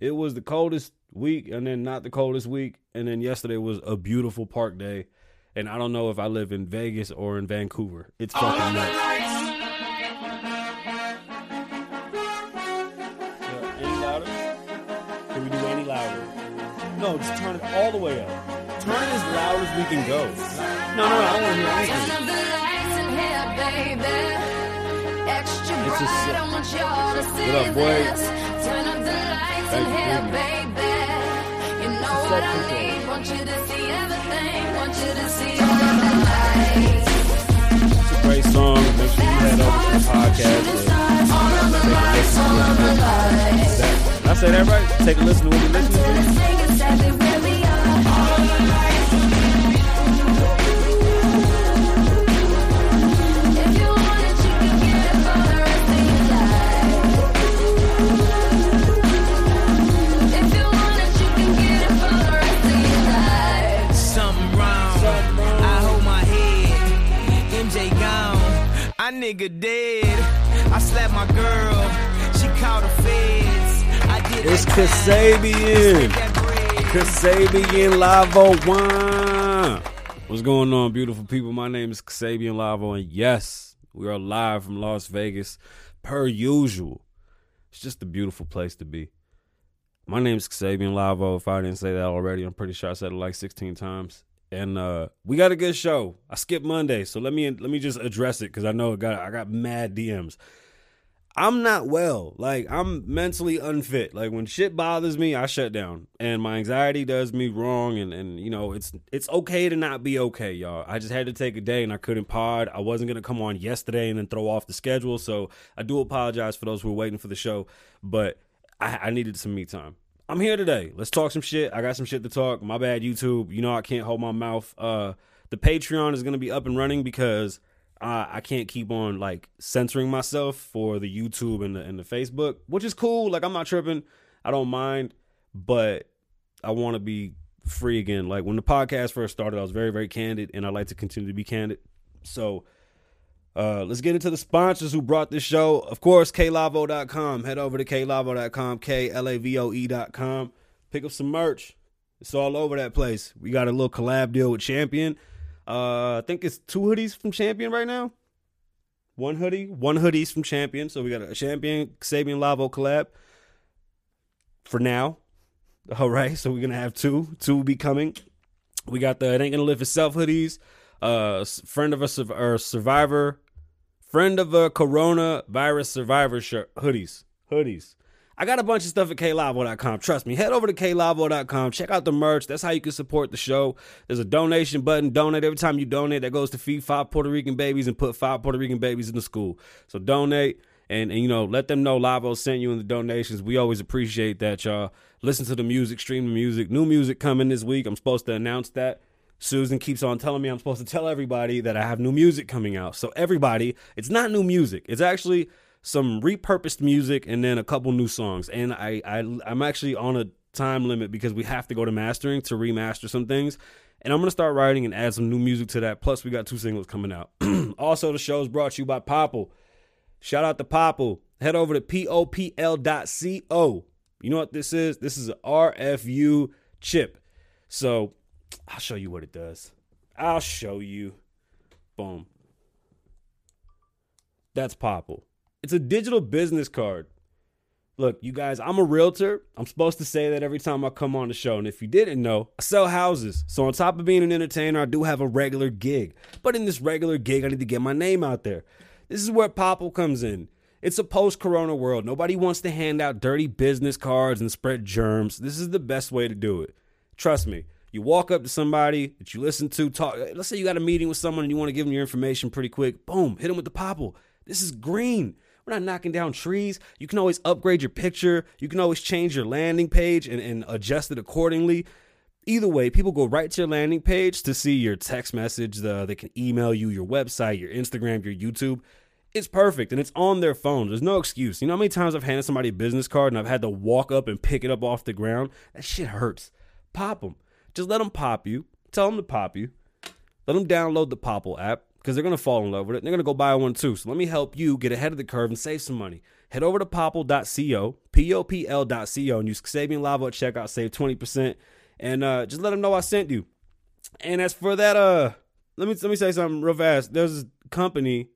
It was the coldest week, and then not the coldest week, and then yesterday was a beautiful park day. And I don't know if I live in Vegas or in Vancouver. It's fucking nuts. Yeah, Any louder? Can we do any louder? No, just turn it all the way up. Turn it as loud as we can go. No, no, no, I don't want to hear anything. Turn up the lights in here, baby. Extra It's a bright, sick- I want y'all to see What up, boy? This. Turn up the lights in here, baby. You know It's what I need. Want you to see everything. Want you to see all of. It's a great song. Make sure you head over to the podcast. Shooting and stars, all of the lights, all of the lights. Did I say that right? Take a listen to what you're listening to. Nigga dead. I slapped my girl. She called the feds. I did It's. Kasabian. Kasabian Lavoe oh One. What's going on, beautiful people? My name is Kasabian Lavoe, oh and yes, we are live from Las Vegas, per usual. It's just a beautiful place to be. My name is Kasabian Lavoe. Oh if I didn't say that already, I'm pretty sure I said it like 16 times. And uh, we got a good show. I skipped Monday, so let me let me just address it because I know it got I got mad DMs. I'm not well. Like I'm mentally unfit. Like when shit bothers me, I shut down. And my anxiety does me wrong and and you know, it's it's okay to not be okay, y'all. I just had to take a day and I couldn't pod. I wasn't to come on yesterday and then throw off the schedule, so I do apologize for those who are waiting for the show, but I, I needed some me time. I'm here today. Let's talk some shit. I got some shit to talk. My bad YouTube. You know I can't hold my mouth. Uh the Patreon is to be up and running because uh, I can't keep on like censoring myself for the YouTube and the and the Facebook, which is cool. Like I'm not tripping. I don't mind, but I want to be free again. Like when the podcast first started, I was very very candid, and I like to continue to be candid. So. Uh, let's get into the sponsors who brought this show. Of course, klavoe.com. Head over to klavoe.com, K L A V O E.com. Pick up some merch. It's all over that place. We got a little collab deal with Champion. Uh, I think it's two hoodies from Champion right now. One hoodie, one hoodies from Champion. So we got a Champion Sabian Lavoe collab for now. All right, so we're gonna have two. Two will be coming. We got the It Ain't Gonna Live Itself hoodies. Uh, friend of a or survivor, friend of a coronavirus survivor shirt hoodies. Hoodies. I got a bunch of stuff at klavoe.com. Trust me. Head over to klavoe.com. Check out the merch. That's how you can support the show. There's a donation button. Donate every time you donate. That goes to feed five Puerto Rican babies and put five Puerto Rican babies in the school. So donate and, and you know let them know Lavoe sent you in the donations. We always appreciate that, y'all. Listen to the music, stream the music. New music coming this week. I'm supposed to announce that. Susan keeps on telling me I'm supposed to tell everybody that I have new music coming out. So everybody, it's not new music. It's actually some repurposed music and then a couple new songs. And I, I I'm actually on a time limit because we have to go to mastering to remaster some things. And I'm gonna start writing and add some new music to that. Plus, we got two singles coming out. also, the show is brought to you by Popl. Shout out to Popl. Head over to popl.co. You know what this is? This is a RFU chip. So I'll show you what it does. I'll show you. Boom. That's Popl. It's a digital business card. Look, you guys, I'm a realtor. I'm supposed to say that every time I come on the show. And if you didn't know, I sell houses. So on top of being an entertainer, I do have a regular gig. But in this regular gig, I need to get my name out there. This is where Popl comes in. It's a post corona world. Nobody wants to hand out dirty business cards and spread germs. This is the best way to do it. Trust me. You walk up to somebody that you listen to talk. Let's say you got a meeting with someone and you want to give them your information pretty quick. Boom, hit them with the Popl. This is green. We're not knocking down trees. You can always upgrade your picture. You can always change your landing page and, and adjust it accordingly. Either way, people go right to your landing page to see your text message. The, they can email you your website, your Instagram, your YouTube. It's perfect and it's on their phone. There's no excuse. You know how many times I've handed somebody a business card and I've had to walk up and pick it up off the ground? That shit hurts. Pop them. Just let them pop you. Tell them to pop you. Let them download the Popl app because they're going to fall in love with it. They're going to go buy one too. So let me help you get ahead of the curve and save some money. Head over to popl.co, P-O-P-L dot C-O, and use Sabian Lavoe at checkout, save 20%. And uh, just let them know I sent you. And as for that, uh, let me let me say something real fast. There's a company.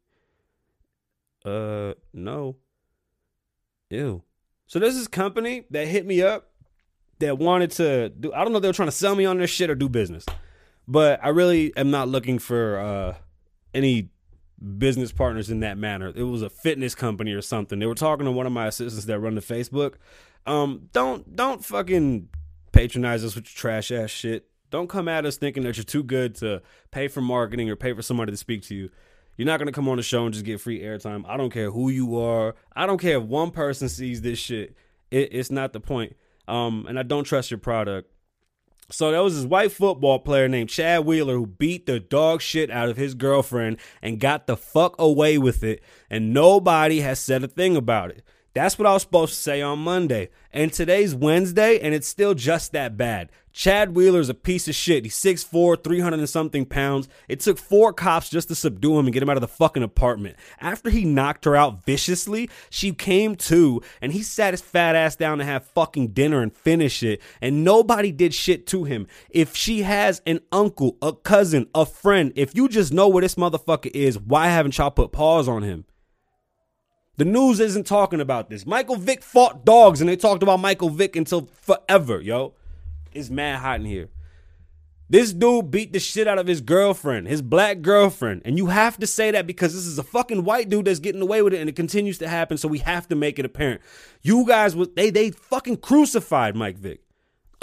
Uh, no. Ew. So there's this company that hit me up that wanted to do. I don't know if they were trying to sell me on their shit or do business, but I really am not looking for uh any business partners in that manner. It was a fitness company or something. They were talking to one of my assistants that run the Facebook. Um, don't don't fucking patronize us with your trash ass shit. Don't come at us thinking that you're too good to pay for marketing or pay for somebody to speak to you. You're not gonna come on the show and just get free airtime. I don't care who you are. I don't care if one person sees this shit. It, it's not the point. Um, and I don't trust your product. So there was this white football player named Chad Wheeler who beat the dog shit out of his girlfriend and got the fuck away with it, and nobody has said a thing about it. That's what I was supposed to say on Monday. And today's Wednesday, and it's still just that bad. Chad Wheeler's a piece of shit. He's 6'4, 300 and something pounds. It took four cops just to subdue him and get him out of the fucking apartment. After he knocked her out viciously, she came to, and he sat his fat ass down to have fucking dinner and finish it. And nobody did shit to him. If she has an uncle, a cousin, a friend, if you just know where this motherfucker is, why haven't y'all put paws on him? The news isn't talking about this. Michael Vick fought dogs and they talked about Michael Vick until forever, yo. It's mad hot in here. This dude beat the shit out of his girlfriend, his black girlfriend. And you have to say that because this is a fucking white dude that's getting away with it and it continues to happen, so we have to make it apparent. You guys they they fucking crucified Mike Vick.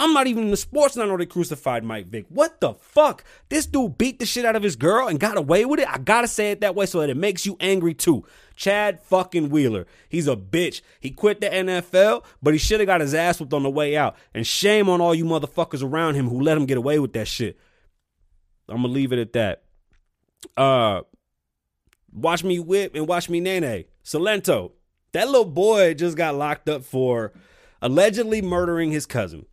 I'm not even in the sports and I know they crucified Mike Vick. What the fuck? This dude beat the shit out of his girl and got away with it? I gotta say it that way so that it makes you angry too. Chad fucking Wheeler. He's a bitch. He quit the NFL, but he should have got his ass whipped on the way out. And shame on all you motherfuckers around him who let him get away with that shit. I'm gonna leave it at that. Uh Watch Me Whip and Watch Me Nene. Silento. That little boy just got locked up for allegedly murdering his cousin.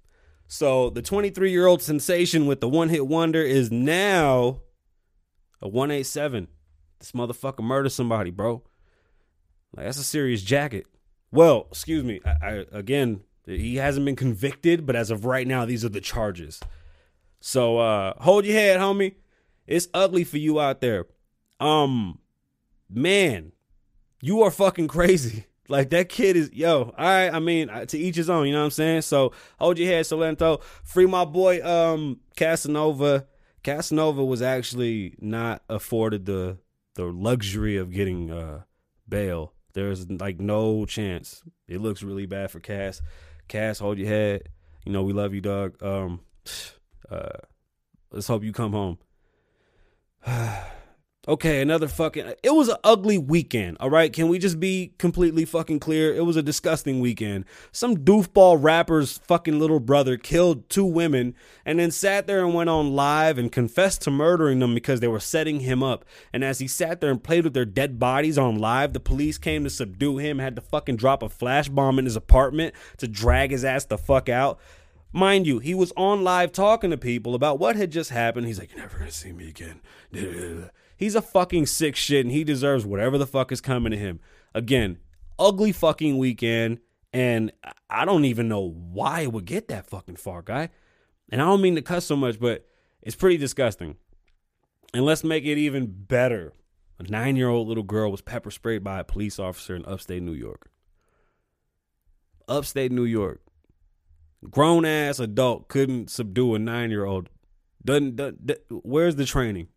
So the 23 year old sensation with the one hit wonder is now a 187. This motherfucker murdered somebody, bro. Like that's a serious jacket. Well, excuse me. I, I again, he hasn't been convicted, but as of right now, these are the charges. So uh hold your head, homie. It's ugly for you out there. Um, man, you are fucking crazy. Like that kid is yo. All right, I mean uh, to each his own. You know what I'm saying? So hold your head, Silento. Free my boy, um, Casanova. Casanova was actually not afforded the the luxury of getting uh bail. There's like no chance. It looks really bad for Cass. Cass, hold your head. You know we love you, dog. Um, uh, let's hope you come home. Okay, another fucking. It was an ugly weekend, all right? Can we just be completely fucking clear? It was a disgusting weekend. Some doofball rapper's fucking little brother killed two women and then sat there and went on live and confessed to murdering them because they were setting him up. And as he sat there and played with their dead bodies on live, the police came to subdue him, had to fucking drop a flash bomb in his apartment to drag his ass the fuck out. Mind you, he was on live talking to people about what had just happened. He's like, You're never gonna see me again. He's a fucking sick shit and he deserves whatever the fuck is coming to him. Again, ugly fucking weekend. And I don't even know why it would get that fucking far, guy. And I don't mean to cuss so much, but it's pretty disgusting. And let's make it even better. A nine year old little girl was pepper sprayed by a police officer in upstate New York. Upstate New York grown ass adult couldn't subdue a nine year old. Doesn't, doesn't where's the training?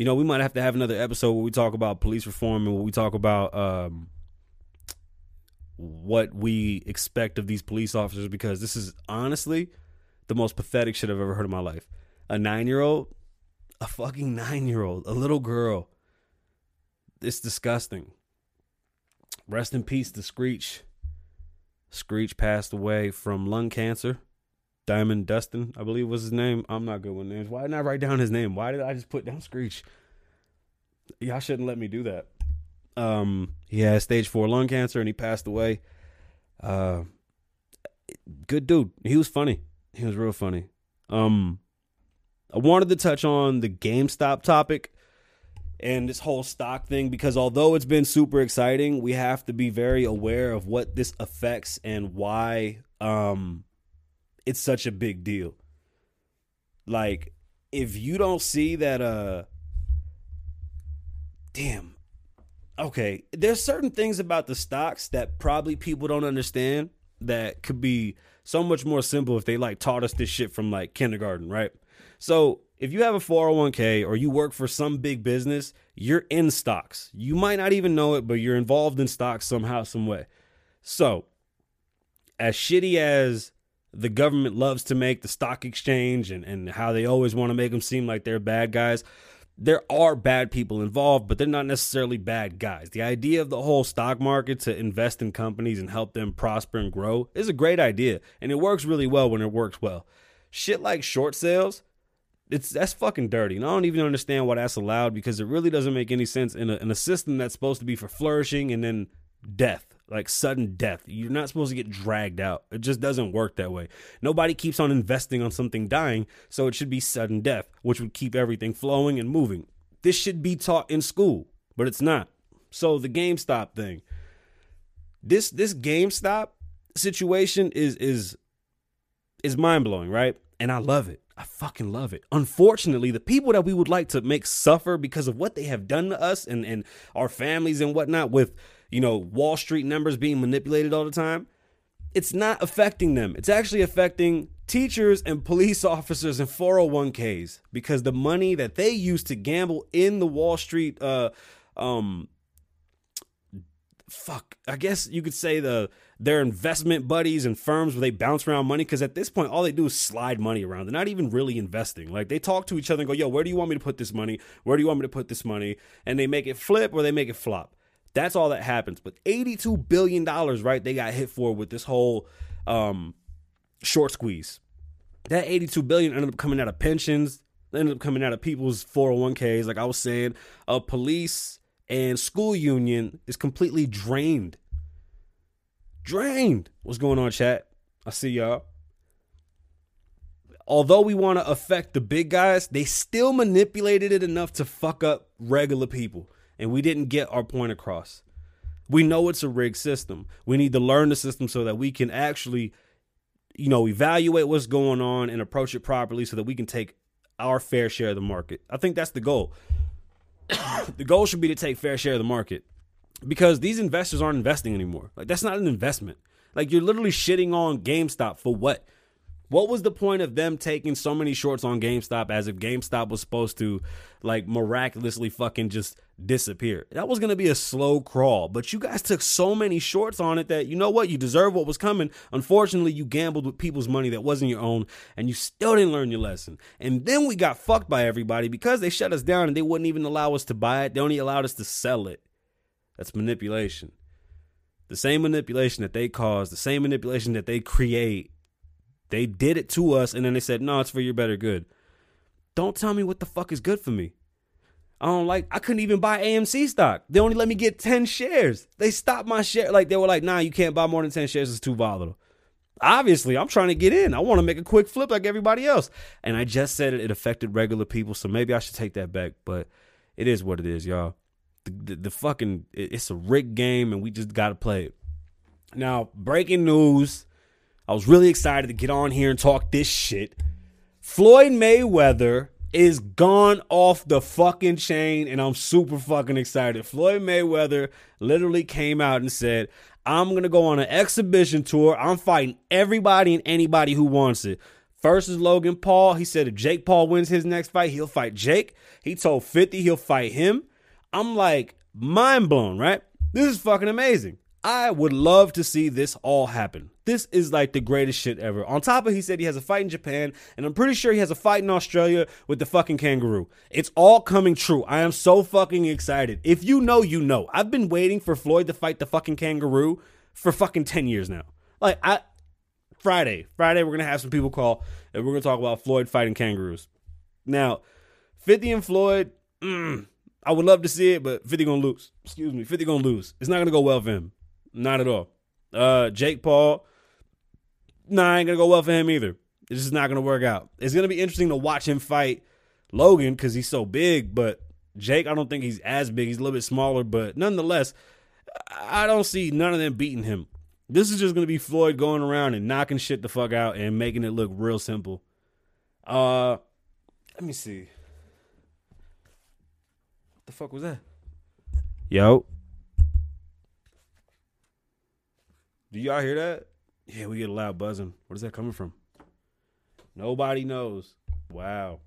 You know, we might have to have another episode where we talk about police reform and where we talk about um, what we expect of these police officers because this is honestly the most pathetic shit I've ever heard in my life. A nine year old, a fucking nine year old, a little girl. It's disgusting. Rest in peace to Screech. Screech passed away from lung cancer. Diamond Dustin, I believe was his name. I'm not good with names. Why didn't I write down his name? Why did I just put down Screech? Y'all shouldn't let me do that. Um, he had stage four lung cancer and he passed away. Uh, good dude. He was funny. He was real funny. Um, I wanted to touch on the GameStop topic. and this whole stock thing because although it's been super exciting, we have to be very aware of what this affects and why um it's such a big deal. Like if you don't see that uh damn okay, there's certain things about the stocks that probably people don't understand that could be so much more simple if they like taught us this shit from like kindergarten, right? So, if you have a 401k or you work for some big business, you're in stocks. You might not even know it, but you're involved in stocks somehow, some way. So, as shitty as the government loves to make the stock exchange and, and how they always want to make them seem like they're bad guys, there are bad people involved, but they're not necessarily bad guys. The idea of the whole stock market to invest in companies and help them prosper and grow is a great idea, and it works really well when it works well. Shit like short sales, it's that's fucking dirty. And I don't even understand why that's allowed because it really doesn't make any sense in a, in a system that's supposed to be for flourishing and then death, like sudden death. You're not supposed to get dragged out. It just doesn't work that way. Nobody keeps on investing on something dying, so it should be sudden death, which would keep everything flowing and moving. This should be taught in school, but it's not. So the GameStop thing. This this GameStop situation is is is mind blowing, right? And I love it. I fucking love it. Unfortunately, the people that we would like to make suffer because of what they have done to us and, and our families and whatnot, with you know Wall Street numbers being manipulated all the time, it's not affecting them. It's actually affecting teachers and police officers and 401ks because the money that they use to gamble in the Wall Street uh um fuck i guess you could say the their investment buddies and firms where they bounce around money because at this point all they do is slide money around. They're not even really investing. Like they talk to each other and go yo where do you want me to put this money? Where do you want me to put this money? And they make it flip or they make it flop that's all that happens. But 82 billion dollars right they got hit for with this whole um short squeeze. That 82 billion ended up coming out of pensions ended up coming out of people's 401ks like i was saying a police and school union is completely drained. Drained. What's going on chat? I see y'all. Although we want to affect the big guys they still manipulated it enough to fuck up regular people and we didn't get our point across we know it's a rigged system we need to learn the system so that we can actually you know, evaluate what's going on and approach it properly so that we can take our fair share of the market. I think that's the goal. the goal should be to take fair share of the market because these investors aren't investing anymore. Like that's not an investment. Like you're literally shitting on GameStop for what? What was the point of them taking so many shorts on GameStop as if GameStop was supposed to like miraculously fucking just disappear? That was going to be a slow crawl, but you guys took so many shorts on it that you know what? You deserve what was coming. Unfortunately, you gambled with people's money that wasn't your own and you still didn't learn your lesson. And then we got fucked by everybody because they shut us down and they wouldn't even allow us to buy it. They only allowed us to sell it. That's manipulation. The same manipulation that they cause, the same manipulation that they create they did it to us and then they said, no, it's for your better good. Don't tell me what the fuck is good for me. I don't like, I couldn't even buy AMC stock. They only let me get 10 shares. They stopped my share. Like, they were like, nah, you can't buy more than 10 shares. It's too volatile. Obviously, I'm trying to get in. I want to make a quick flip like everybody else. And I just said it, it affected regular people. So maybe I should take that back. But it is what it is, y'all. The, the, the fucking, it- it's a rigged game and we just got to play it. Now, breaking news. I was really excited to get on here and talk this shit. Floyd Mayweather is gone off the fucking chain, and I'm super fucking excited. Floyd Mayweather literally came out and said, I'm gonna go on an exhibition tour. I'm fighting everybody and anybody who wants it. First is Logan Paul. He said if Jake Paul wins his next fight, he'll fight Jake. He told 50 he'll fight him. I'm like, mind blown, right? This is fucking amazing. I would love to see this all happen. This is like the greatest shit ever. On top of he said he has a fight in Japan, and I'm pretty sure he has a fight in Australia with the fucking kangaroo. It's all coming true. I am so fucking excited. If you know, you know. I've been waiting for Floyd to fight the fucking kangaroo for fucking 10 years now. Like I Friday. Friday we're gonna have some people call and we're gonna talk about Floyd fighting kangaroos. Now, 50 and Floyd, mm, I would love to see it, but 50 gonna lose. Excuse me, 50 gonna lose. It's not gonna go well for him. Not at all. Uh Jake Paul, nah, ain't gonna go well for him either. It's just not gonna work out. It's gonna be interesting to watch him fight Logan because he's so big, but Jake, I don't think he's as big. He's a little bit smaller, but nonetheless, I don't see none of them beating him. This is just gonna be Floyd going around and knocking shit the fuck out and making it look real simple. Uh, let me see. What the fuck was that? Yo. Do y'all hear that? Yeah, we get a loud buzzing. What is that coming from? Nobody knows. Wow.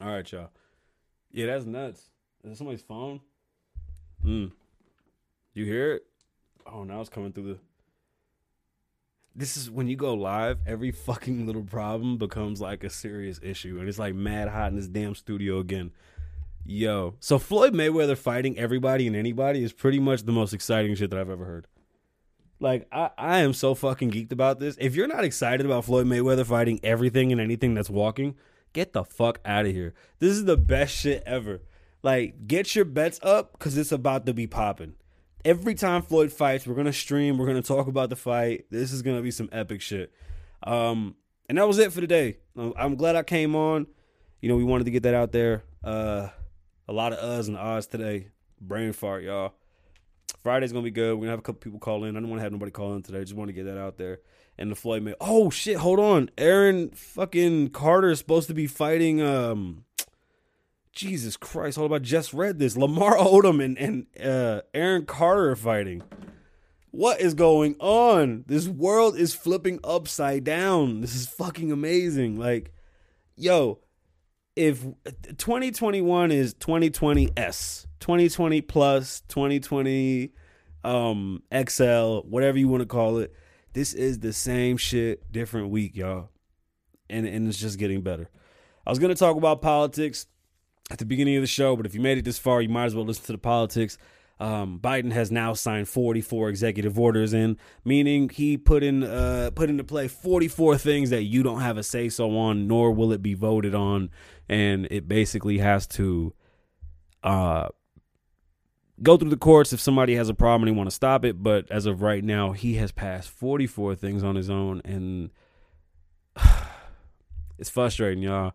All right, y'all. Yeah, that's nuts. Is that somebody's phone? Hmm. You hear it? Oh, now it's coming through the. This is when you go live, every fucking little problem becomes like a serious issue. And it's like mad hot in this damn studio again. Yo. So Floyd Mayweather fighting everybody and anybody is pretty much the most exciting shit that I've ever heard. Like, I, I am so fucking geeked about this. If you're not excited about Floyd Mayweather fighting everything and anything that's walking, get the fuck out of here. This is the best shit ever. Like, get your bets up because it's about to be popping. Every time Floyd fights, we're gonna stream. We're gonna talk about the fight. This is gonna be some epic shit. Um, and that was it for today. Um, I'm glad I came on. You know, we wanted to get that out there. Uh, a lot of us and ahs today. Brain fart, y'all. Friday's gonna be good. We're gonna have a couple people call in. I don't want to have nobody call in today. I Just want to get that out there. And the Floyd May. Oh shit! Hold on. Aaron fucking Carter is supposed to be fighting. Um, Jesus Christ! Hold on. I just read this. Lamar Odom and and uh, Aaron Carter are fighting. What is going on? This world is flipping upside down. This is fucking amazing. Like, yo, if 2021 is 2020s, 2020 plus, 2020 um XL, whatever you want to call it, this is the same shit, different week, y'all. And and it's just getting better. I was going to talk about politics at the beginning of the show, but if you made it this far, you might as well listen to the politics. Um, Biden has now signed 44 executive orders in, meaning he put in uh, put into play 44 things that you don't have a say so on, nor will it be voted on, and it basically has to uh, go through the courts if somebody has a problem and they want to stop it. But as of right now, he has passed 44 things on his own, and it's frustrating, y'all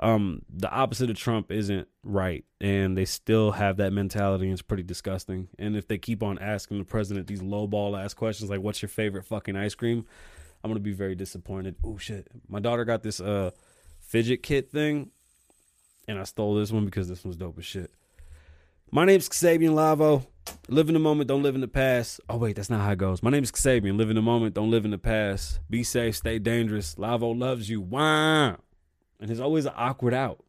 um the opposite of Trump isn't right and they still have that mentality and it's pretty disgusting. And if they keep on asking the president these lowball ass questions like what's your favorite fucking ice cream, I'm gonna be very disappointed. Oh shit. My daughter got this uh fidget kit thing and I stole this one because this one's dope as shit. My name's Xavier Lavoe. Live in the moment, don't live in the past. Oh wait, that's not how it goes. My name is Xavier. Live in the moment, don't live in the past. Be safe, stay dangerous. Lavoe loves you. Wow and there's always an awkward out.